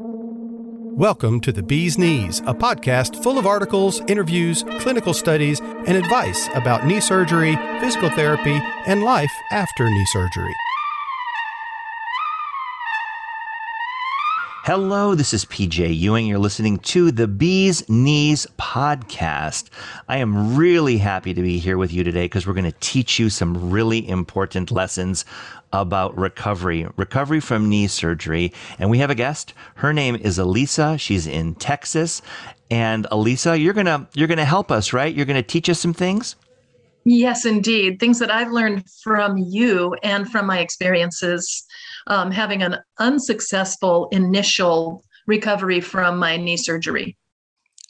Welcome to The Bee's Knees, a podcast full of articles, interviews, clinical studies, and advice about knee surgery, physical therapy, and life after knee surgery. Hello, this is PJ Ewing. You're listening to the Bee's Knees podcast. I am really happy to be here with you today because we're going to teach you some really important lessons about recovery, recovery from knee surgery. And we have a guest. Her name is Alisa. She's in Texas. And Alisa, you're going to you're going to help us, right? You're going to teach us some things? Yes, indeed. Things that I've learned from you and from my experiences um, having an unsuccessful initial recovery from my knee surgery.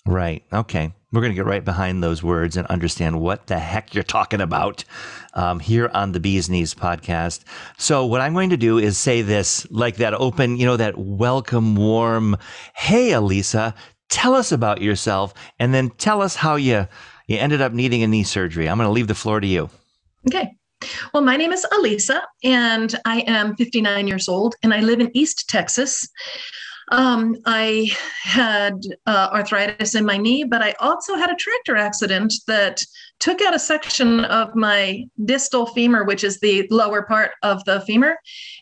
Right. Okay. We're going to get right behind those words and understand what the heck you're talking about um, here on the Bees Knees podcast. So, what I'm going to do is say this like that open, you know, that welcome, warm, hey, Alisa, tell us about yourself, and then tell us how you, you ended up needing a knee surgery. I'm going to leave the floor to you. Okay. Well, my name is Alisa, and I am 59 years old, and I live in East Texas. Um, I had uh, arthritis in my knee, but I also had a tractor accident that took out a section of my distal femur, which is the lower part of the femur,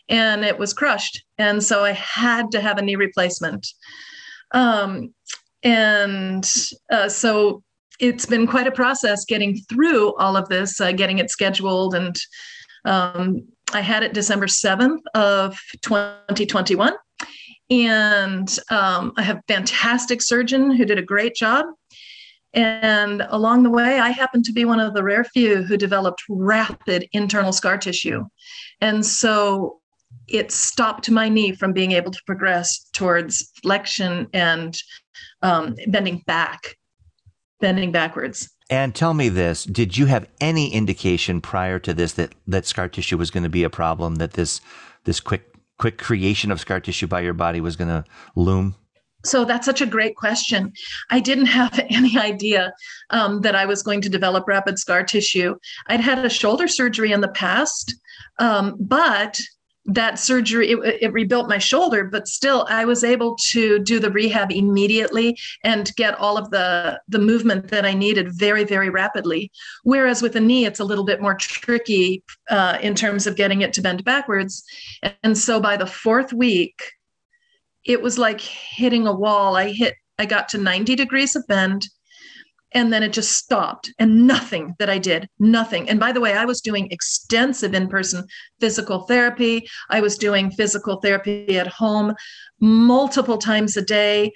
and it was crushed. And so I had to have a knee replacement. Um, and uh, so it's been quite a process getting through all of this, uh, getting it scheduled. And um, I had it December 7th of 2021. And um, I have a fantastic surgeon who did a great job. And along the way, I happened to be one of the rare few who developed rapid internal scar tissue. And so it stopped my knee from being able to progress towards flexion and um, bending back bending backwards. And tell me this: Did you have any indication prior to this that that scar tissue was going to be a problem? That this this quick quick creation of scar tissue by your body was going to loom? So that's such a great question. I didn't have any idea um, that I was going to develop rapid scar tissue. I'd had a shoulder surgery in the past, um, but that surgery it, it, rebuilt my shoulder but still i was able to do the rehab immediately and get all of the the movement that i needed very very rapidly. Whereas with a knee it's a little bit more tricky uh, in terms of getting it to bend backwards. And so by the fourth week it was like hitting a wall. I hit i got to 90 degrees of bend and then it just stopped and nothing that i did nothing. And by the way i was doing extensive in-person physical therapy. I was doing physical therapy at home multiple times a day.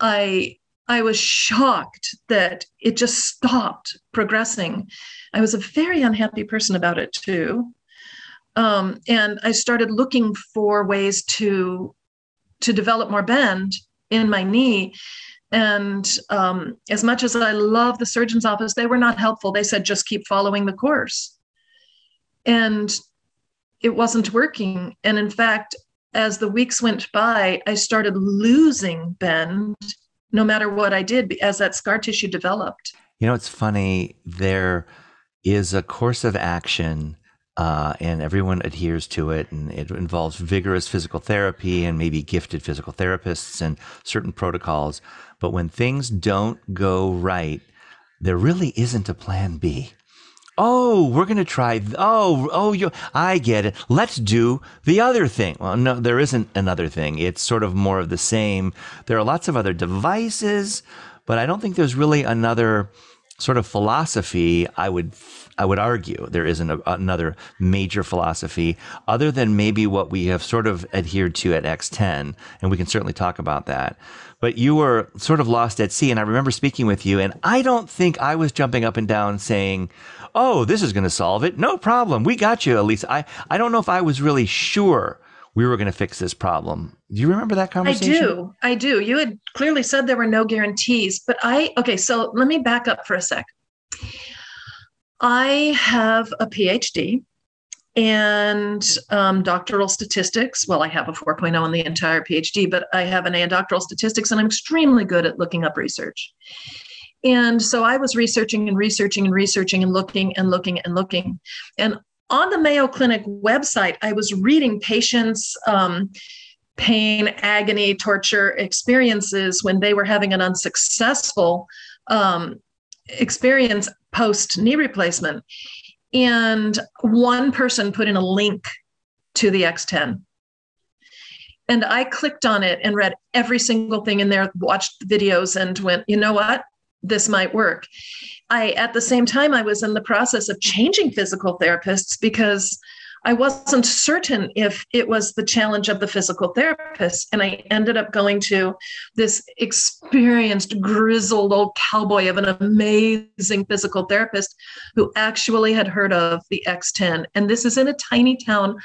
I i was shocked that it just stopped progressing. I was a very unhappy person about it too. Um, and i started looking for ways to to develop more bend in my knee and um, as much as I love the surgeon's office, they were not helpful. They said, just keep following the course. And it wasn't working. And in fact, as the weeks went by, I started losing bend no matter what I did as that scar tissue developed. You know, it's funny. There is a course of action uh, and everyone adheres to it. And it involves vigorous physical therapy and maybe gifted physical therapists and certain protocols. But when things don't go right, there really isn't a plan B. Oh, we're going to try. Oh, oh, you, I get it. Let's do the other thing. Well, no, there isn't another thing. It's sort of more of the same. There are lots of other devices, but I don't think there's really another sort of philosophy. I would, I would argue there isn't a, another major philosophy other than maybe what we have sort of adhered to at X10, and we can certainly talk about that but you were sort of lost at sea. And I remember speaking with you, and I don't think I was jumping up and down saying, Oh, this is going to solve it. No problem. We got you, Alisa. I, I don't know if I was really sure we were going to fix this problem. Do you remember that conversation? I do. I do. You had clearly said there were no guarantees, but I, okay, so let me back up for a sec. I have a PhD and um, doctoral statistics. Well, I have a 4.0 in the entire PhD, but I have an A in doctoral statistics, and I'm extremely good at looking up research. And so I was researching and researching and researching and looking and looking and looking. And on the Mayo Clinic website, I was reading patients' um, pain, agony, torture experiences when they were having an unsuccessful um, experience post knee replacement. And one person put in a link to the X10. And I clicked on it and read every single thing in there, watched the videos, and went, you know what? This might work. I, at the same time, I was in the process of changing physical therapists because I wasn't certain if it was the challenge of the physical therapist. And I ended up going to this experienced, grizzled old cowboy of an amazing physical therapist who actually had heard of the X10. And this is in a tiny town,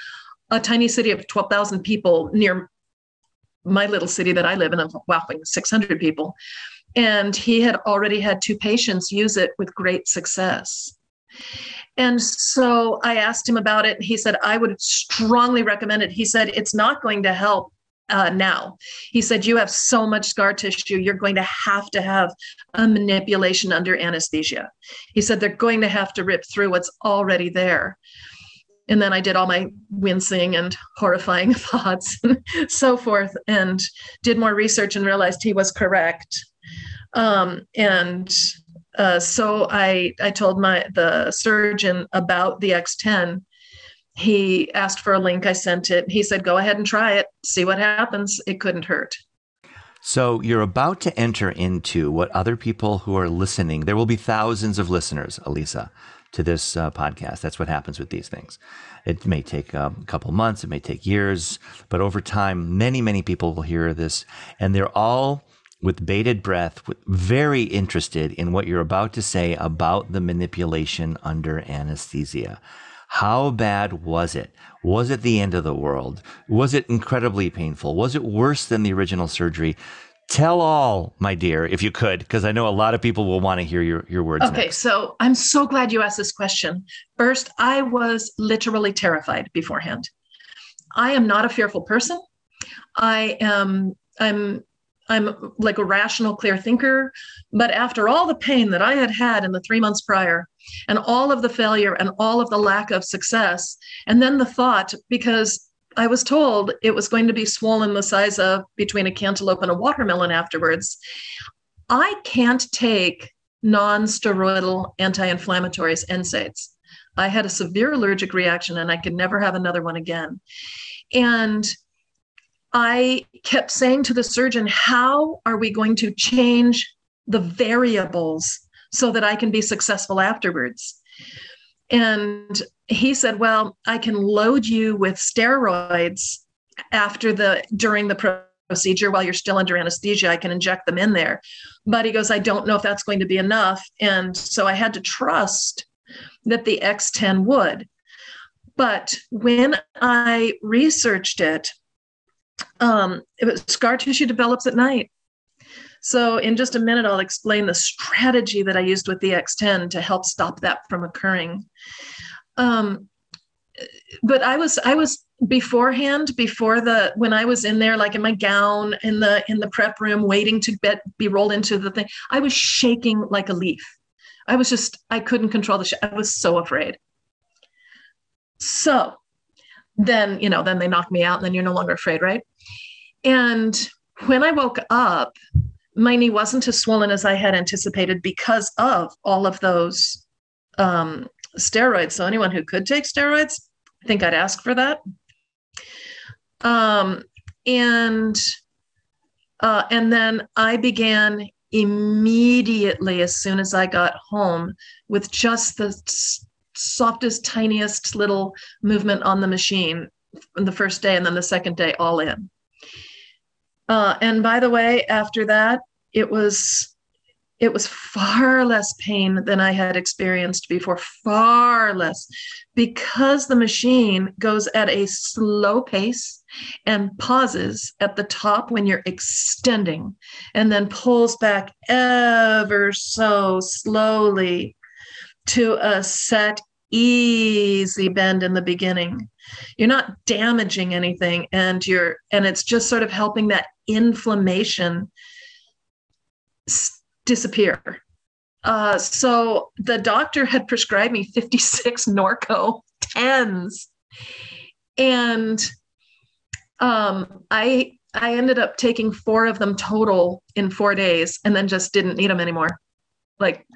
a tiny city of 12,000 people near my little city that I live in, of whopping 600 people. And he had already had two patients use it with great success. And so I asked him about it. And He said, I would strongly recommend it. He said, it's not going to help uh, now. He said, You have so much scar tissue, you're going to have to have a manipulation under anesthesia. He said, They're going to have to rip through what's already there. And then I did all my wincing and horrifying thoughts and so forth, and did more research and realized he was correct. Um, and uh, so I I told my the surgeon about the X10. He asked for a link. I sent it. He said, "Go ahead and try it. See what happens. It couldn't hurt." So you're about to enter into what other people who are listening. There will be thousands of listeners, Alisa, to this uh, podcast. That's what happens with these things. It may take a couple months. It may take years, but over time, many many people will hear this, and they're all with bated breath, very interested in what you're about to say about the manipulation under anesthesia. How bad was it? Was it the end of the world? Was it incredibly painful? Was it worse than the original surgery? Tell all, my dear, if you could, because I know a lot of people will want to hear your, your words. Okay, next. so I'm so glad you asked this question. First, I was literally terrified beforehand. I am not a fearful person. I am I'm I'm like a rational, clear thinker. But after all the pain that I had had in the three months prior, and all of the failure and all of the lack of success, and then the thought, because I was told it was going to be swollen the size of between a cantaloupe and a watermelon afterwards, I can't take non steroidal anti inflammatories, NSAIDs. I had a severe allergic reaction and I could never have another one again. And I kept saying to the surgeon, How are we going to change the variables so that I can be successful afterwards? And he said, Well, I can load you with steroids after the during the procedure while you're still under anesthesia. I can inject them in there. But he goes, I don't know if that's going to be enough. And so I had to trust that the X10 would. But when I researched it, um, scar tissue develops at night. So, in just a minute, I'll explain the strategy that I used with the X10 to help stop that from occurring. Um, but I was I was beforehand before the when I was in there like in my gown in the in the prep room waiting to be rolled into the thing I was shaking like a leaf. I was just I couldn't control the sh- I was so afraid. So then you know then they knock me out and then you're no longer afraid right and when i woke up my knee wasn't as swollen as i had anticipated because of all of those um, steroids so anyone who could take steroids i think i'd ask for that um, and uh, and then i began immediately as soon as i got home with just the softest, tiniest little movement on the machine the first day, and then the second day, all in. Uh, and by the way, after that, it was it was far less pain than I had experienced before, far less, because the machine goes at a slow pace and pauses at the top when you're extending and then pulls back ever so slowly to a set easy bend in the beginning you're not damaging anything and you're and it's just sort of helping that inflammation s- disappear uh, so the doctor had prescribed me 56 norco 10s and Um, I I ended up taking four of them total in four days, and then just didn't need them anymore. Like,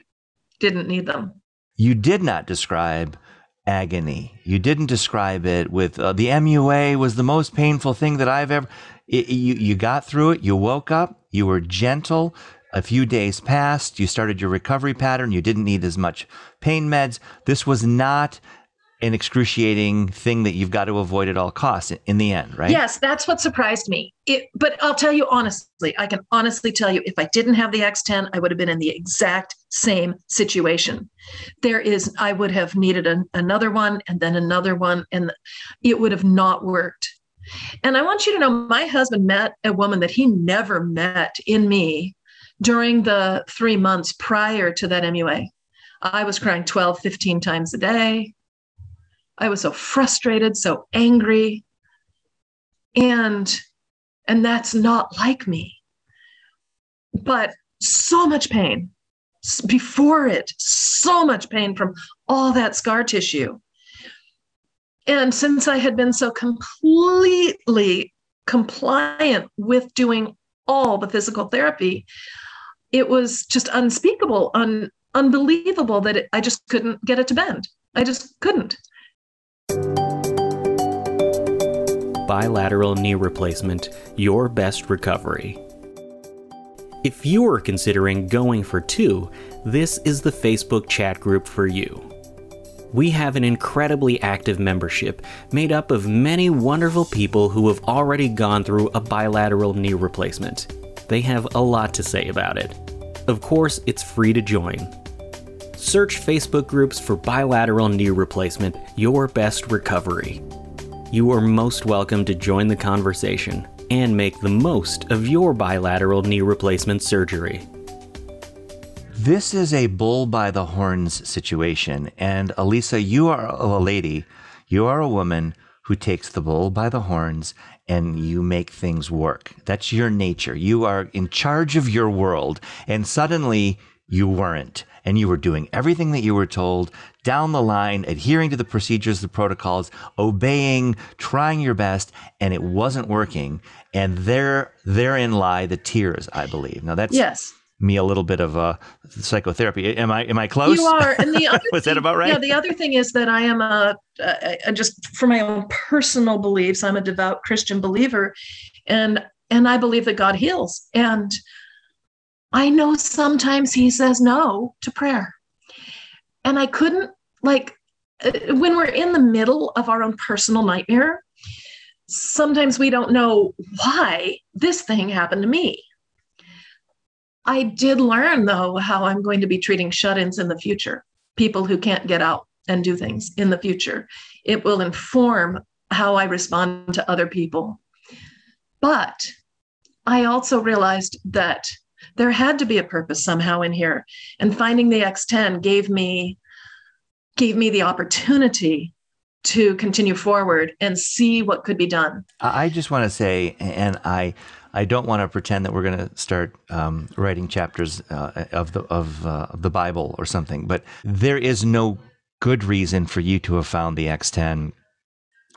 didn't need them. You did not describe agony. You didn't describe it with uh, the MUA was the most painful thing that I've ever. It, you you got through it. You woke up. You were gentle. A few days passed. You started your recovery pattern. You didn't need as much pain meds. This was not an excruciating thing that you've got to avoid at all costs in the end, right? Yes, that's what surprised me. It, but I'll tell you honestly, I can honestly tell you if I didn't have the X10, I would have been in the exact same situation. There is, I would have needed an, another one and then another one, and it would have not worked. And I want you to know my husband met a woman that he never met in me during the three months prior to that MUA. I was crying 12, 15 times a day. I was so frustrated, so angry. And and that's not like me. But so much pain before it, so much pain from all that scar tissue. And since I had been so completely compliant with doing all the physical therapy, it was just unspeakable, un, unbelievable that it, I just couldn't get it to bend. I just couldn't. Bilateral knee replacement, your best recovery. If you are considering going for two, this is the Facebook chat group for you. We have an incredibly active membership made up of many wonderful people who have already gone through a bilateral knee replacement. They have a lot to say about it. Of course, it's free to join. Search Facebook groups for bilateral knee replacement, your best recovery. You are most welcome to join the conversation and make the most of your bilateral knee replacement surgery. This is a bull by the horns situation. And Alisa, you are a lady, you are a woman who takes the bull by the horns and you make things work. That's your nature. You are in charge of your world. And suddenly you weren't and you were doing everything that you were told down the line, adhering to the procedures, the protocols, obeying, trying your best, and it wasn't working. And there, therein lie the tears, I believe. Now that's yes. me a little bit of a psychotherapy. Am I am I close? You are. And the other was thing, that about right? Yeah. The other thing is that I am a, a, a just for my own personal beliefs, I'm a devout Christian believer, and and I believe that God heals and I know sometimes he says no to prayer. And I couldn't, like, uh, when we're in the middle of our own personal nightmare, sometimes we don't know why this thing happened to me. I did learn, though, how I'm going to be treating shut ins in the future, people who can't get out and do things in the future. It will inform how I respond to other people. But I also realized that there had to be a purpose somehow in here. And finding the x10 gave me gave me the opportunity to continue forward and see what could be done. I just want to say and i I don't want to pretend that we're going to start um, writing chapters uh, of the of, uh, of the Bible or something, but there is no good reason for you to have found the X10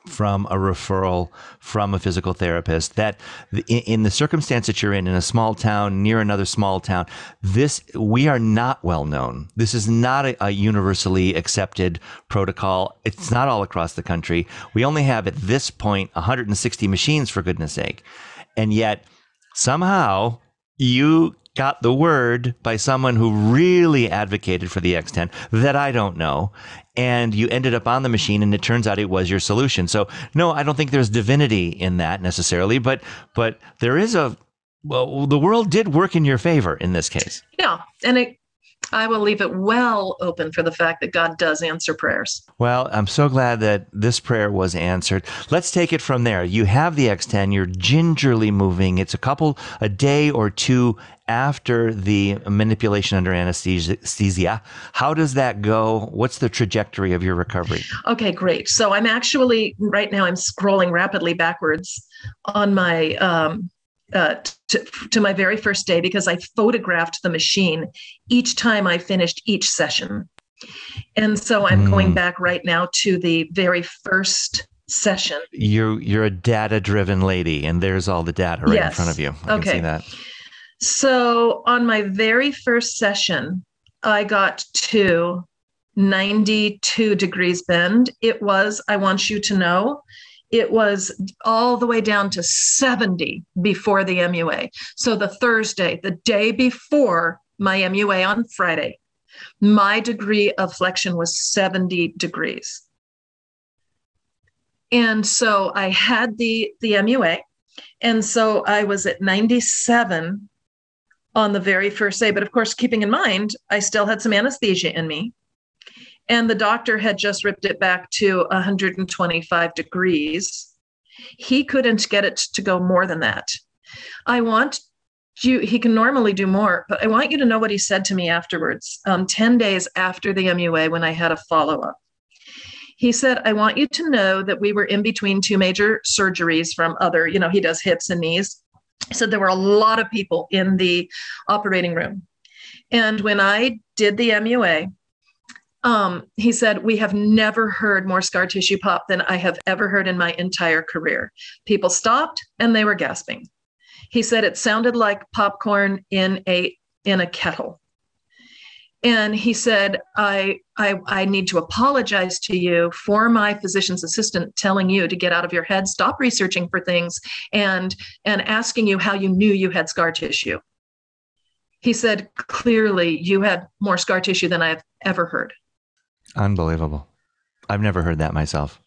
from a referral from a physical therapist that in the circumstance that you're in in a small town near another small town this we are not well known. This is not a, a, universally accepted protocol. It's not all across the country. We only have at this point 160 machines for goodness sake. And yet somehow you got the word by someone who really advocated for the X10 that I don't know. And you ended up on the machine and it turns out it was your solution. So no, I don't think there's divinity in that necessarily, but, but there is a, well, the world did work in your favor in this case. Yeah. And it I will leave it well open for the fact that God does answer prayers. Well, I'm so glad that this prayer was answered. Let's take it from there. You have the X10, you're gingerly moving. It's a couple, a day or two after the manipulation under anesthesia. How does that go? What's the trajectory of your recovery? Okay, great. So I'm actually, right now, I'm scrolling rapidly backwards on my um, uh, to, to my very first day because I photographed the machine each time I finished each session. And so I'm mm. going back right now to the very first session. You're you're a data driven lady, and there's all the data right yes. in front of you. I okay. can see that. So on my very first session, I got to 92 degrees bend. It was, I want you to know, it was all the way down to 70 before the MUA. So the Thursday, the day before my MUA on Friday, my degree of flexion was 70 degrees. And so I had the the MUA and so I was at 97 on the very first day but of course keeping in mind I still had some anesthesia in me and the doctor had just ripped it back to 125 degrees. He couldn't get it to go more than that. I want you, he can normally do more, but I want you to know what he said to me afterwards, um, 10 days after the MUA when I had a follow up. He said, I want you to know that we were in between two major surgeries from other, you know, he does hips and knees. Said there were a lot of people in the operating room. And when I did the MUA, um, he said, We have never heard more scar tissue pop than I have ever heard in my entire career. People stopped and they were gasping. He said it sounded like popcorn in a in a kettle. And he said, I, I, I need to apologize to you for my physician's assistant telling you to get out of your head, stop researching for things, and, and asking you how you knew you had scar tissue. He said, clearly, you had more scar tissue than I've ever heard. Unbelievable. I've never heard that myself.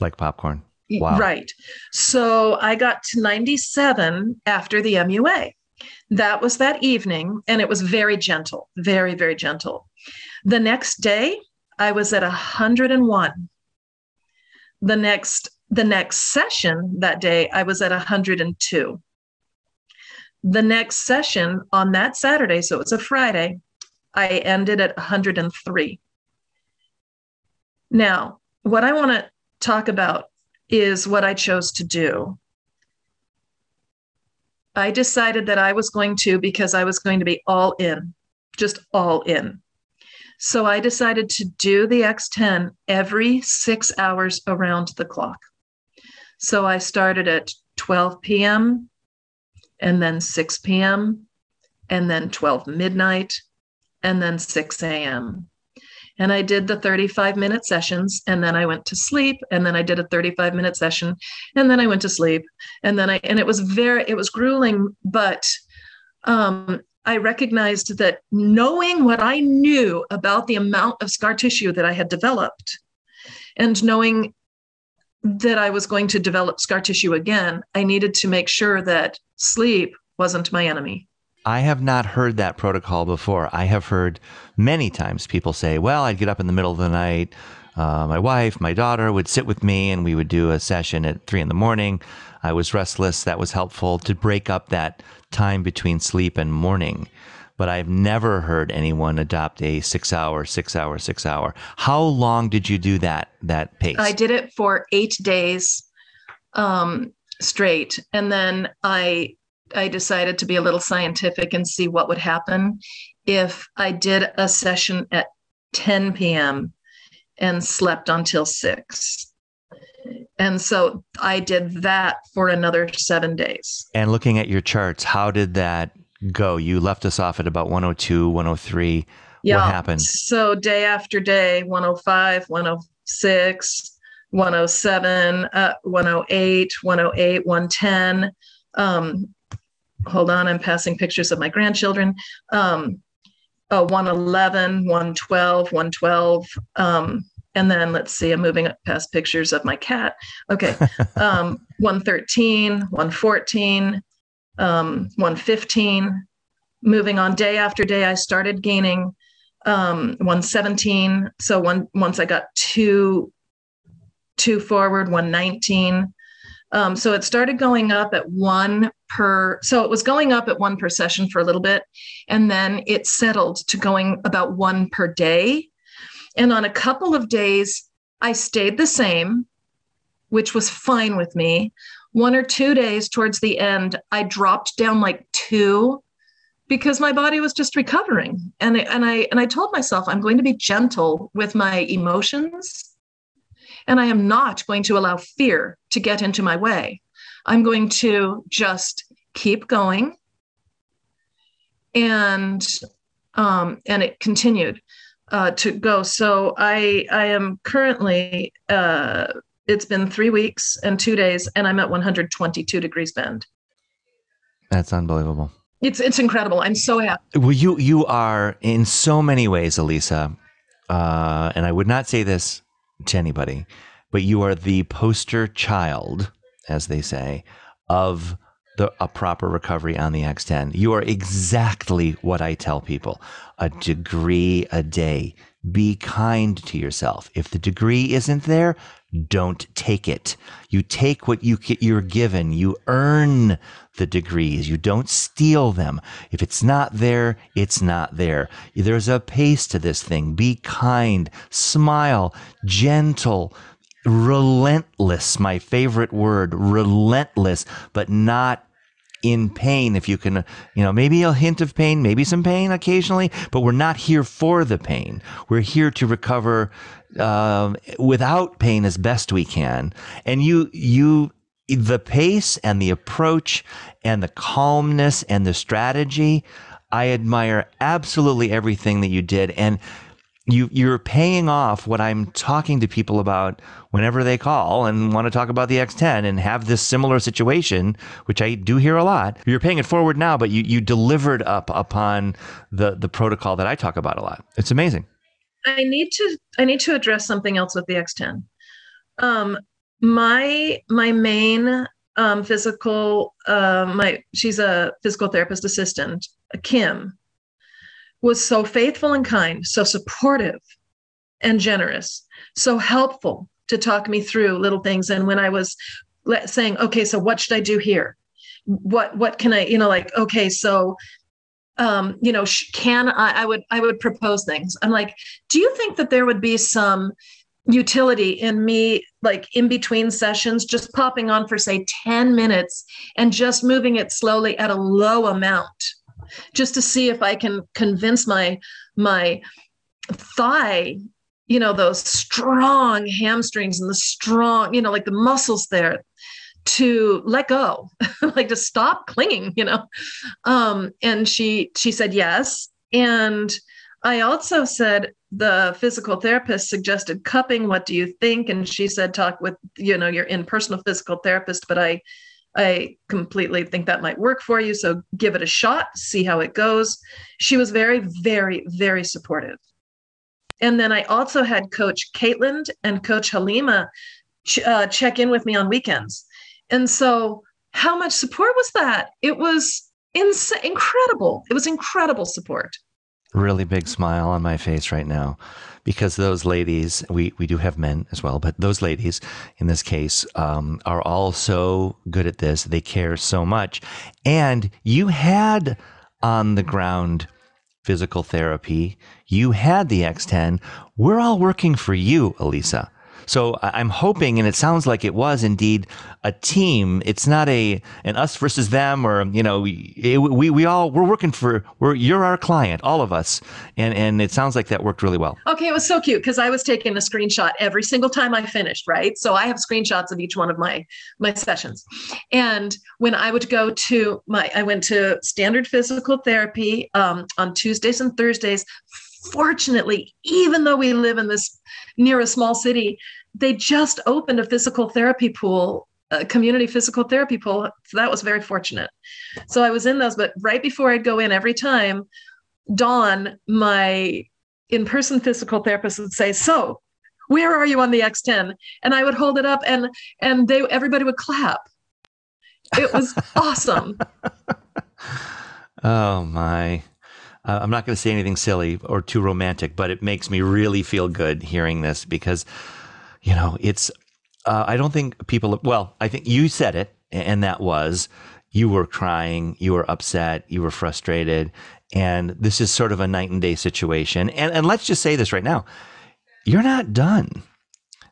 Like popcorn. Wow. Right. So I got to 97 after the MUA. That was that evening, and it was very gentle, very, very gentle. The next day, I was at 101. The next the next session that day, I was at 102. The next session on that Saturday, so it's a Friday, I ended at 103. Now, what I want to talk about is what I chose to do. I decided that I was going to because I was going to be all in, just all in. So I decided to do the X10 every six hours around the clock. So I started at 12 p.m. and then 6 p.m. and then 12 midnight and then 6 a.m and I did the 35 minute sessions and then I went to sleep and then I did a 35 minute session and then I went to sleep and then I and it was very it was grueling but um I recognized that knowing what I knew about the amount of scar tissue that I had developed and knowing that I was going to develop scar tissue again, I needed to make sure that sleep wasn't my enemy. I have not heard that protocol before. I have heard many times people say, well, I'd get up in the middle of the night. Uh, my wife, my daughter would sit with me and we would do a session at three in the morning. I was restless. That was helpful to break up that time between sleep and morning. But I've never heard anyone adopt a six hour, six hour, six hour. How long did you do that, that pace? I did it for eight days um, straight. And then I I decided to be a little scientific and see what would happen if I did a session at 10 p.m. and slept until 6. And so I did that for another seven days. And looking at your charts, how did that go? You left us off at about 102, 103. Yeah. What happened? So day after day, 105, 106, 107, uh, 108, 108, 110. Um, hold on, I'm passing pictures of my grandchildren. Um, oh, 111, 112, 112. Um, and then let's see, I'm moving past pictures of my cat. Okay. Um, 113, 114, um, 115. Moving on day after day, I started gaining um, 117. So one, once I got two, two forward, 119. Um, so it started going up at one per, so it was going up at one per session for a little bit, and then it settled to going about one per day. And on a couple of days, I stayed the same, which was fine with me. One or two days towards the end, I dropped down like two because my body was just recovering. And, and I and I told myself I'm going to be gentle with my emotions And I am not going to allow fear to get into my way. I'm going to just keep going. And um, and it continued uh, to go. So I I am currently uh, it's been three weeks and two days, and I'm at 122 degrees bend. That's unbelievable. It's it's incredible. I'm so happy. Well, you you are in so many ways, Alisa, uh, and I would not say this to anybody, but you are the poster child, as they say, of the, a proper recovery on the X10. You are exactly what I tell people a degree a day. Be kind to yourself. If the degree isn't there, don't take it. You take what you you're given. You earn the degrees. You don't steal them. If it's not there, it's not there. There's a pace to this thing. Be kind, smile, gentle, relentless. My favorite word, relentless, but not in pain if you can you know maybe a hint of pain maybe some pain occasionally but we're not here for the pain we're here to recover uh, without pain as best we can and you you the pace and the approach and the calmness and the strategy i admire absolutely everything that you did and you you're paying off what I'm talking to people about whenever they call and want to talk about the X10 and have this similar situation, which I do hear a lot. You're paying it forward now, but you you delivered up upon the the protocol that I talk about a lot. It's amazing. I need to I need to address something else with the X10. Um, my my main um, physical uh, my she's a physical therapist assistant, Kim was so faithful and kind, so supportive and generous, so helpful to talk me through little things. And when I was saying, okay, so what should I do here? What what can I, you know, like, okay, so um, you know, can I, I would I would propose things. I'm like, do you think that there would be some utility in me like in between sessions just popping on for say 10 minutes and just moving it slowly at a low amount just to see if I can convince my my thigh you know those strong hamstrings and the strong you know like the muscles there to let go like to stop clinging you know um and she she said yes and i also said the physical therapist suggested cupping what do you think and she said talk with you know your in personal physical therapist but i I completely think that might work for you. So give it a shot, see how it goes. She was very, very, very supportive. And then I also had Coach Caitlin and Coach Halima ch- uh, check in with me on weekends. And so, how much support was that? It was ins- incredible. It was incredible support. Really big smile on my face right now because those ladies, we, we do have men as well, but those ladies in this case um, are all so good at this. They care so much. And you had on the ground physical therapy, you had the X10. We're all working for you, Alisa. So I'm hoping, and it sounds like it was indeed a team. It's not a an us versus them, or you know, we we, we all we're working for. We're you're our client, all of us, and and it sounds like that worked really well. Okay, it was so cute because I was taking a screenshot every single time I finished. Right, so I have screenshots of each one of my my sessions, and when I would go to my, I went to standard physical therapy um, on Tuesdays and Thursdays fortunately, even though we live in this near a small city, they just opened a physical therapy pool, a community physical therapy pool. So that was very fortunate. So I was in those, but right before I'd go in every time, Dawn, my in person physical therapist, would say, So, where are you on the X10? And I would hold it up and and they everybody would clap. It was awesome. Oh my. Uh, I'm not going to say anything silly or too romantic, but it makes me really feel good hearing this because you know, it's, uh, I don't think people, well, I think you said it, and that was you were crying, you were upset, you were frustrated. And this is sort of a night and day situation. And, and let's just say this right now you're not done.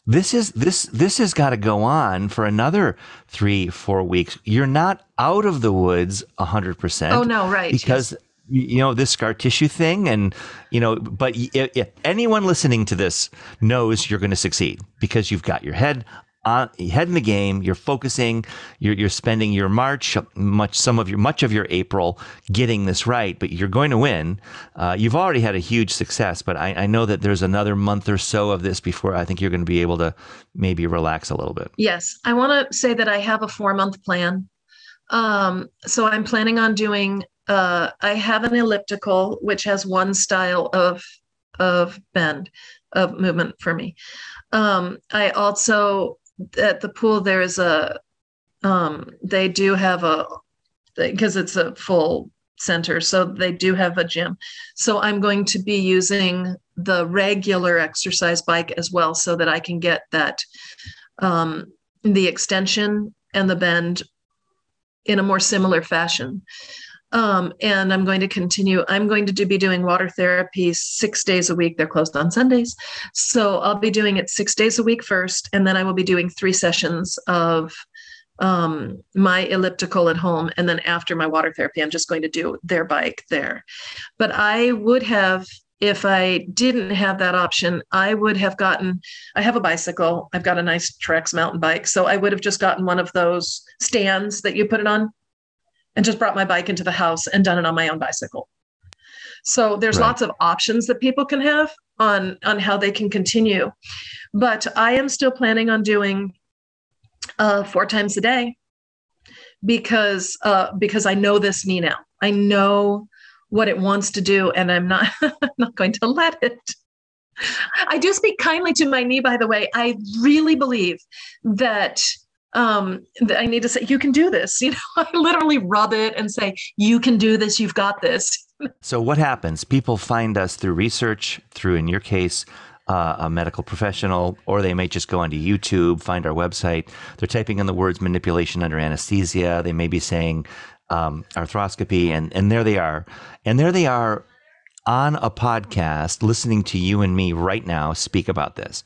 This is this this has got to go on for another three four weeks. You're not out of the woods hundred percent. Oh no, right? Because you know this scar tissue thing and you know but if, anyone listening to this knows you're going to succeed because you've got your head on head in the game you're focusing you're, you're spending your march much some of your much of your april getting this right but you're going to win. Uh, you've already had a huge success but I, I know that there's another month or so of this before i think you're going to be able to maybe relax a little bit. Yes. I want to say that i have a four month plan. Um, so i'm planning on doing uh, I have an elliptical which has one style of of bend of movement for me. Um, I also at the pool there is a um, they do have a because it's a full center so they do have a gym so i'm going to be using the regular exercise bike as well so that i can get that um, the extension and the bend in a more similar fashion um, and I'm going to continue. I'm going to do, be doing water therapy six days a week. They're closed on Sundays. So I'll be doing it six days a week first. And then I will be doing three sessions of um, my elliptical at home. And then after my water therapy, I'm just going to do their bike there. But I would have if I didn't have that option, I would have gotten, I have a bicycle. I've got a nice Trek mountain bike. So I would have just gotten one of those stands that you put it on and just brought my bike into the house and done it on my own bicycle. So there's right. lots of options that people can have on on how they can continue. But I am still planning on doing uh, four times a day because uh, because I know this knee now. I know what it wants to do, and I'm not not going to let it. I do speak kindly to my knee, by the way. I really believe that um, I need to say, you can do this. You know, I literally rub it and say, you can do this. You've got this. so what happens? People find us through research, through, in your case, uh, a medical professional, or they may just go onto YouTube, find our website. They're typing in the words manipulation under anesthesia. They may be saying um, arthroscopy, and, and there they are. And there they are on a podcast listening to you and me right now speak about this.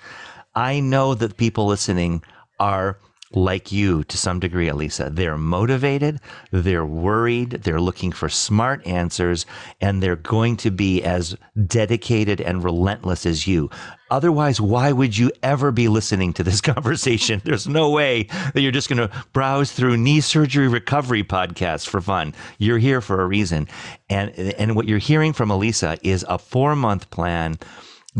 I know that people listening are like you to some degree, Alisa. They're motivated, they're worried, they're looking for smart answers, and they're going to be as dedicated and relentless as you. Otherwise, why would you ever be listening to this conversation? There's no way that you're just going to browse through knee surgery recovery podcasts for fun. You're here for a reason. And, and what you're hearing from Alisa is a four month plan,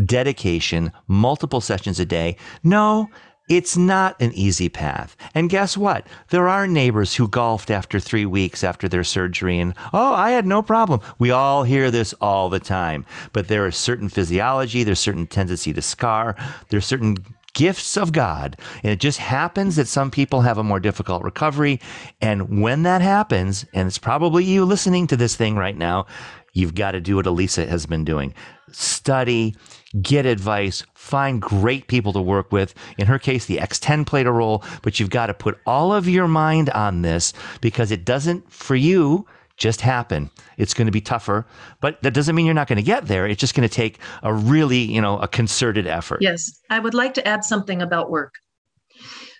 dedication, multiple sessions a day. No, it's not an easy path. And guess what? There are neighbors who golfed after three weeks after their surgery and, oh, I had no problem. We all hear this all the time. But there is certain physiology, there's certain tendency to scar, there's certain gifts of God. And it just happens that some people have a more difficult recovery. And when that happens, and it's probably you listening to this thing right now, you've got to do what Alisa has been doing study, get advice, find great people to work with. In her case, the X10 played a role, but you've got to put all of your mind on this because it doesn't, for you, just happen. It's going to be tougher, but that doesn't mean you're not going to get there. It's just going to take a really, you know, a concerted effort. Yes. I would like to add something about work.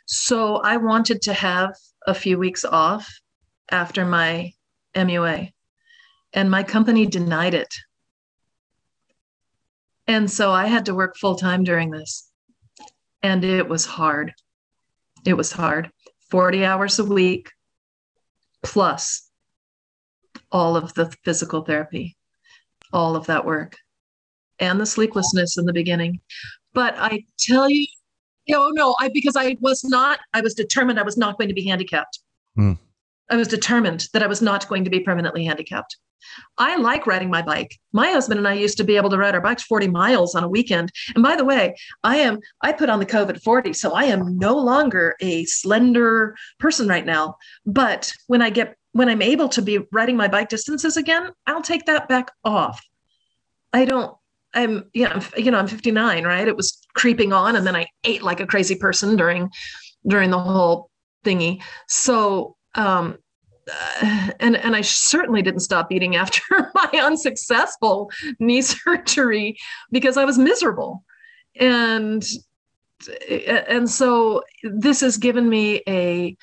So I wanted to have a few weeks off after my MUA, and my company denied it and so I had to work full time during this. And it was hard. It was hard. 40 hours a week plus all of the physical therapy, all of that work, and the sleeplessness in the beginning. But I tell you, oh no, I because I was not, I was determined I was not going to be handicapped. Mm. I was determined that I was not going to be permanently handicapped. I like riding my bike. My husband and I used to be able to ride our bikes 40 miles on a weekend. And by the way, I am I put on the COVID 40, so I am no longer a slender person right now. But when I get when I'm able to be riding my bike distances again, I'll take that back off. I don't I'm know, you know, I'm 59, right? It was creeping on and then I ate like a crazy person during during the whole thingy. So um and and I certainly didn't stop eating after my unsuccessful knee surgery because I was miserable, and and so this has given me a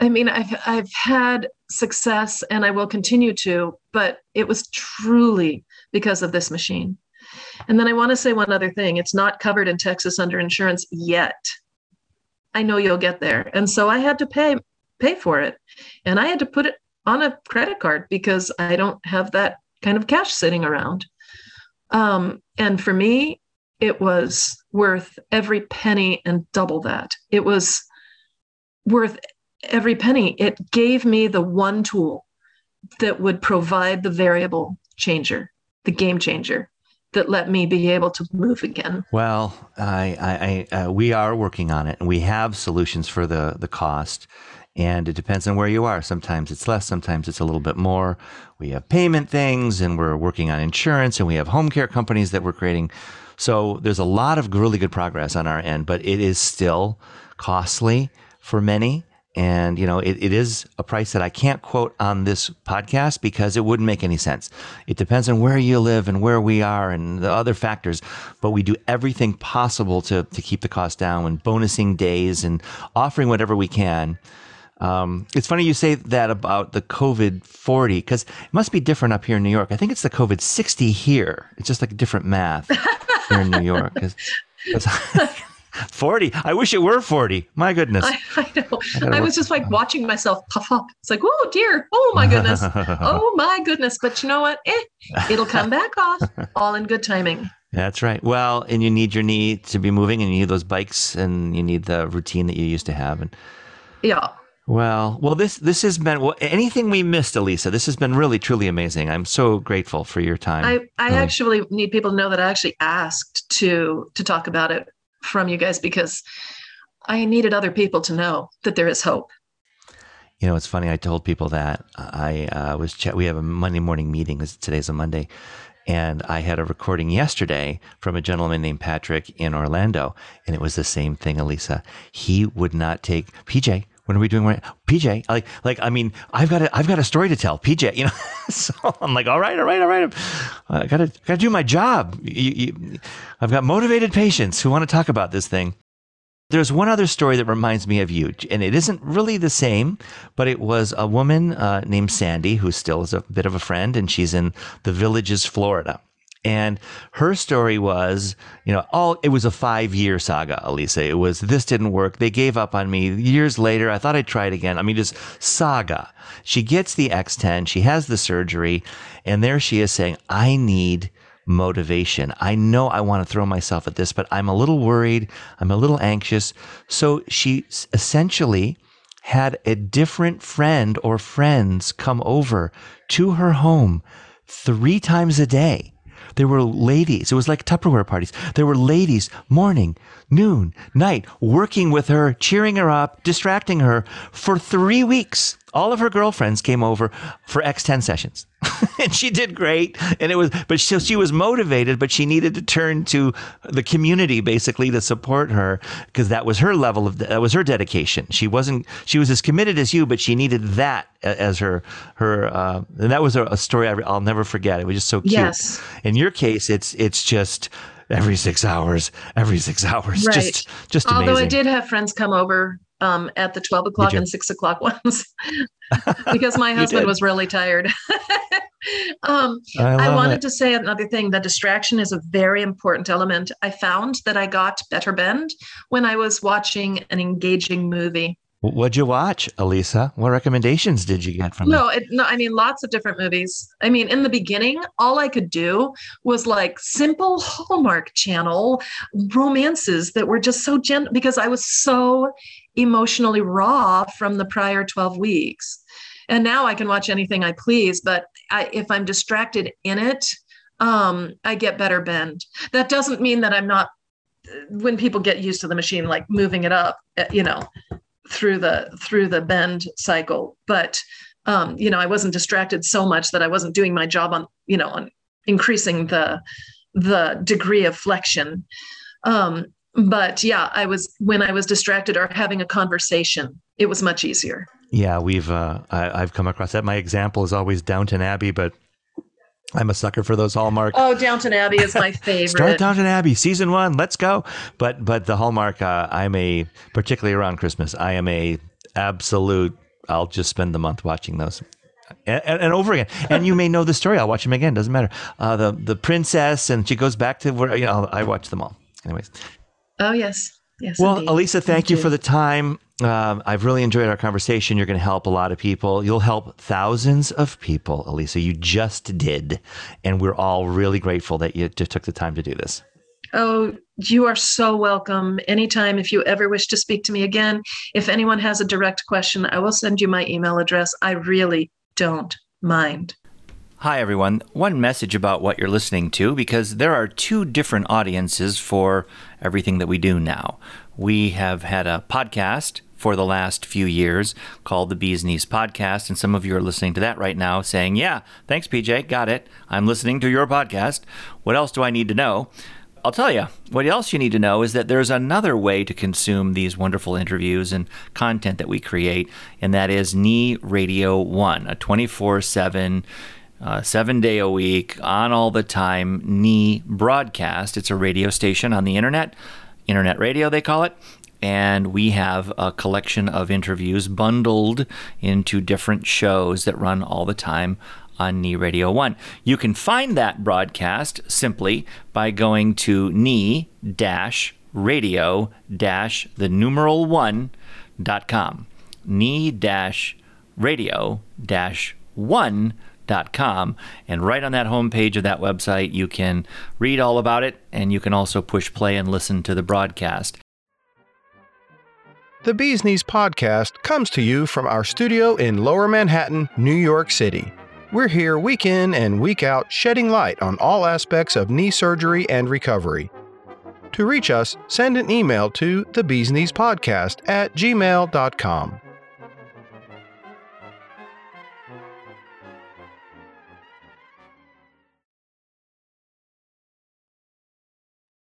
I mean, I've I've had success and I will continue to, but it was truly because of this machine. And then I want to say one other thing. It's not covered in Texas under insurance yet. I know you'll get there. And so I had to pay pay for it. And I had to put it on a credit card because I don't have that kind of cash sitting around. Um, and for me, it was worth every penny and double that. It was worth every penny. It gave me the one tool that would provide the variable changer, the game changer that let me be able to move again. Well, I, I, I uh, we are working on it, and we have solutions for the the cost. And it depends on where you are. Sometimes it's less, sometimes it's a little bit more. We have payment things, and we're working on insurance, and we have home care companies that we're creating. So there's a lot of really good progress on our end, but it is still costly for many. And, you know, it, it is a price that I can't quote on this podcast because it wouldn't make any sense. It depends on where you live and where we are and the other factors. But we do everything possible to, to keep the cost down and bonusing days and offering whatever we can. Um, it's funny you say that about the COVID 40 because it must be different up here in New York. I think it's the COVID 60 here. It's just like different math here in New York. Cause, cause 40. I wish it were 40. My goodness. I, I know. I, I was just like watching myself puff up. It's like, oh dear. Oh my goodness. oh my goodness. But you know what? Eh, it'll come back off all in good timing. That's right. Well, and you need your knee to be moving and you need those bikes and you need the routine that you used to have. And yeah. Well, well, this this has been well, anything we missed, Alisa. This has been really truly amazing. I'm so grateful for your time. I, I really. actually need people to know that I actually asked to to talk about it from you guys because I needed other people to know that there is hope. You know, it's funny. I told people that I uh, was. Ch- we have a Monday morning meeting. Today's a Monday, and I had a recording yesterday from a gentleman named Patrick in Orlando, and it was the same thing, Alisa. He would not take PJ. When are we doing right? PJ, like, like, I mean, I've got a, I've got a story to tell. PJ, you know, so I'm like, all right, all right, all right. I gotta, gotta do my job. You, you, I've got motivated patients who want to talk about this thing. There's one other story that reminds me of you, and it isn't really the same, but it was a woman uh, named Sandy who still is a bit of a friend, and she's in the Villages, Florida. And her story was, you know, all it was a five year saga, Alisa. It was this didn't work. They gave up on me. Years later, I thought I'd try it again. I mean, just saga. She gets the X10, she has the surgery, and there she is saying, I need motivation. I know I want to throw myself at this, but I'm a little worried. I'm a little anxious. So she essentially had a different friend or friends come over to her home three times a day. There were ladies. It was like Tupperware parties. There were ladies morning, noon, night, working with her, cheering her up, distracting her for three weeks all of her girlfriends came over for X10 sessions. and she did great. And it was, but she, she was motivated, but she needed to turn to the community basically to support her because that was her level of, that was her dedication. She wasn't, she was as committed as you, but she needed that as her, her, uh, and that was a, a story I, will never forget. It was just so cute. Yes. In your case, it's, it's just, every six hours, every six hours. Right. Just, just amazing. Although I did have friends come over um, at the 12 o'clock and 6 o'clock ones because my husband was really tired. um, I, I, wanted it. to say another thing that distraction is a very important element. I found that I got better bend when I was watching an engaging movie. What'd you watch, Alisa? What recommendations did you get from? No, it, no. I mean, lots of different movies. I mean, in the beginning, all I could do was like simple Hallmark Channel romances that were just so gentle because I was so emotionally raw from the prior 12 weeks. And now I can watch anything I please, but I, if I'm distracted in it, um, I get better bend. That doesn't mean that I'm not when people get used to the machine like moving it up eh, you know through the through the bend cycle but um, you know i wasn't distracted so much that i wasn't doing my job on you know on increasing the the degree of flexion um, but yeah i was when i was distracted or having a conversation it was much easier yeah we've uh, I, i've come across that my example is always downton abbey but I'm a sucker for those Hallmark. Oh, Downton Abbey is my favorite. Start Downton Abbey season one. Let's go. But but the Hallmark. Uh, I'm a particularly around Christmas. I am a absolute I'll just spend the month watching those. And, and, and over again, and you may know the story. I'll watch them again. Doesn't matter. Uh, the the princess, and she goes back to where you know. I watch them all. Anyways, Oh yes, yes. well, indeed. Alisa, thank you too. for the time. Um, I've really enjoyed our conversation. You're going to help a lot of people. You'll help thousands of people, Alisa. You just did, and we're all really grateful that you took the time to do this. Oh, you are so welcome. Anytime, if you ever wish to speak to me again, if anyone has a direct question, I will send you my email address. I really don't mind. Hi, everyone. One message about what you're listening to because there are two different audiences for everything that we do now. We have had a podcast for the last few years called the Bees Knees Podcast, and some of you are listening to that right now saying, Yeah, thanks, PJ. Got it. I'm listening to your podcast. What else do I need to know? I'll tell you, what else you need to know is that there's another way to consume these wonderful interviews and content that we create, and that is Knee Radio One, a 24 7, uh, seven day a week, on all the time Knee broadcast. It's a radio station on the internet, internet radio, they call it. And we have a collection of interviews bundled into different shows that run all the time on Knee Radio 1. You can find that broadcast simply by going to knee radio the numeral 1.com. Knee radio 1.com. And right on that homepage of that website, you can read all about it and you can also push play and listen to the broadcast. The Bees Knees podcast comes to you from our studio in Lower Manhattan, New York City. We're here week in and week out shedding light on all aspects of knee surgery and recovery. To reach us, send an email to the Bees Knees podcast at gmail.com.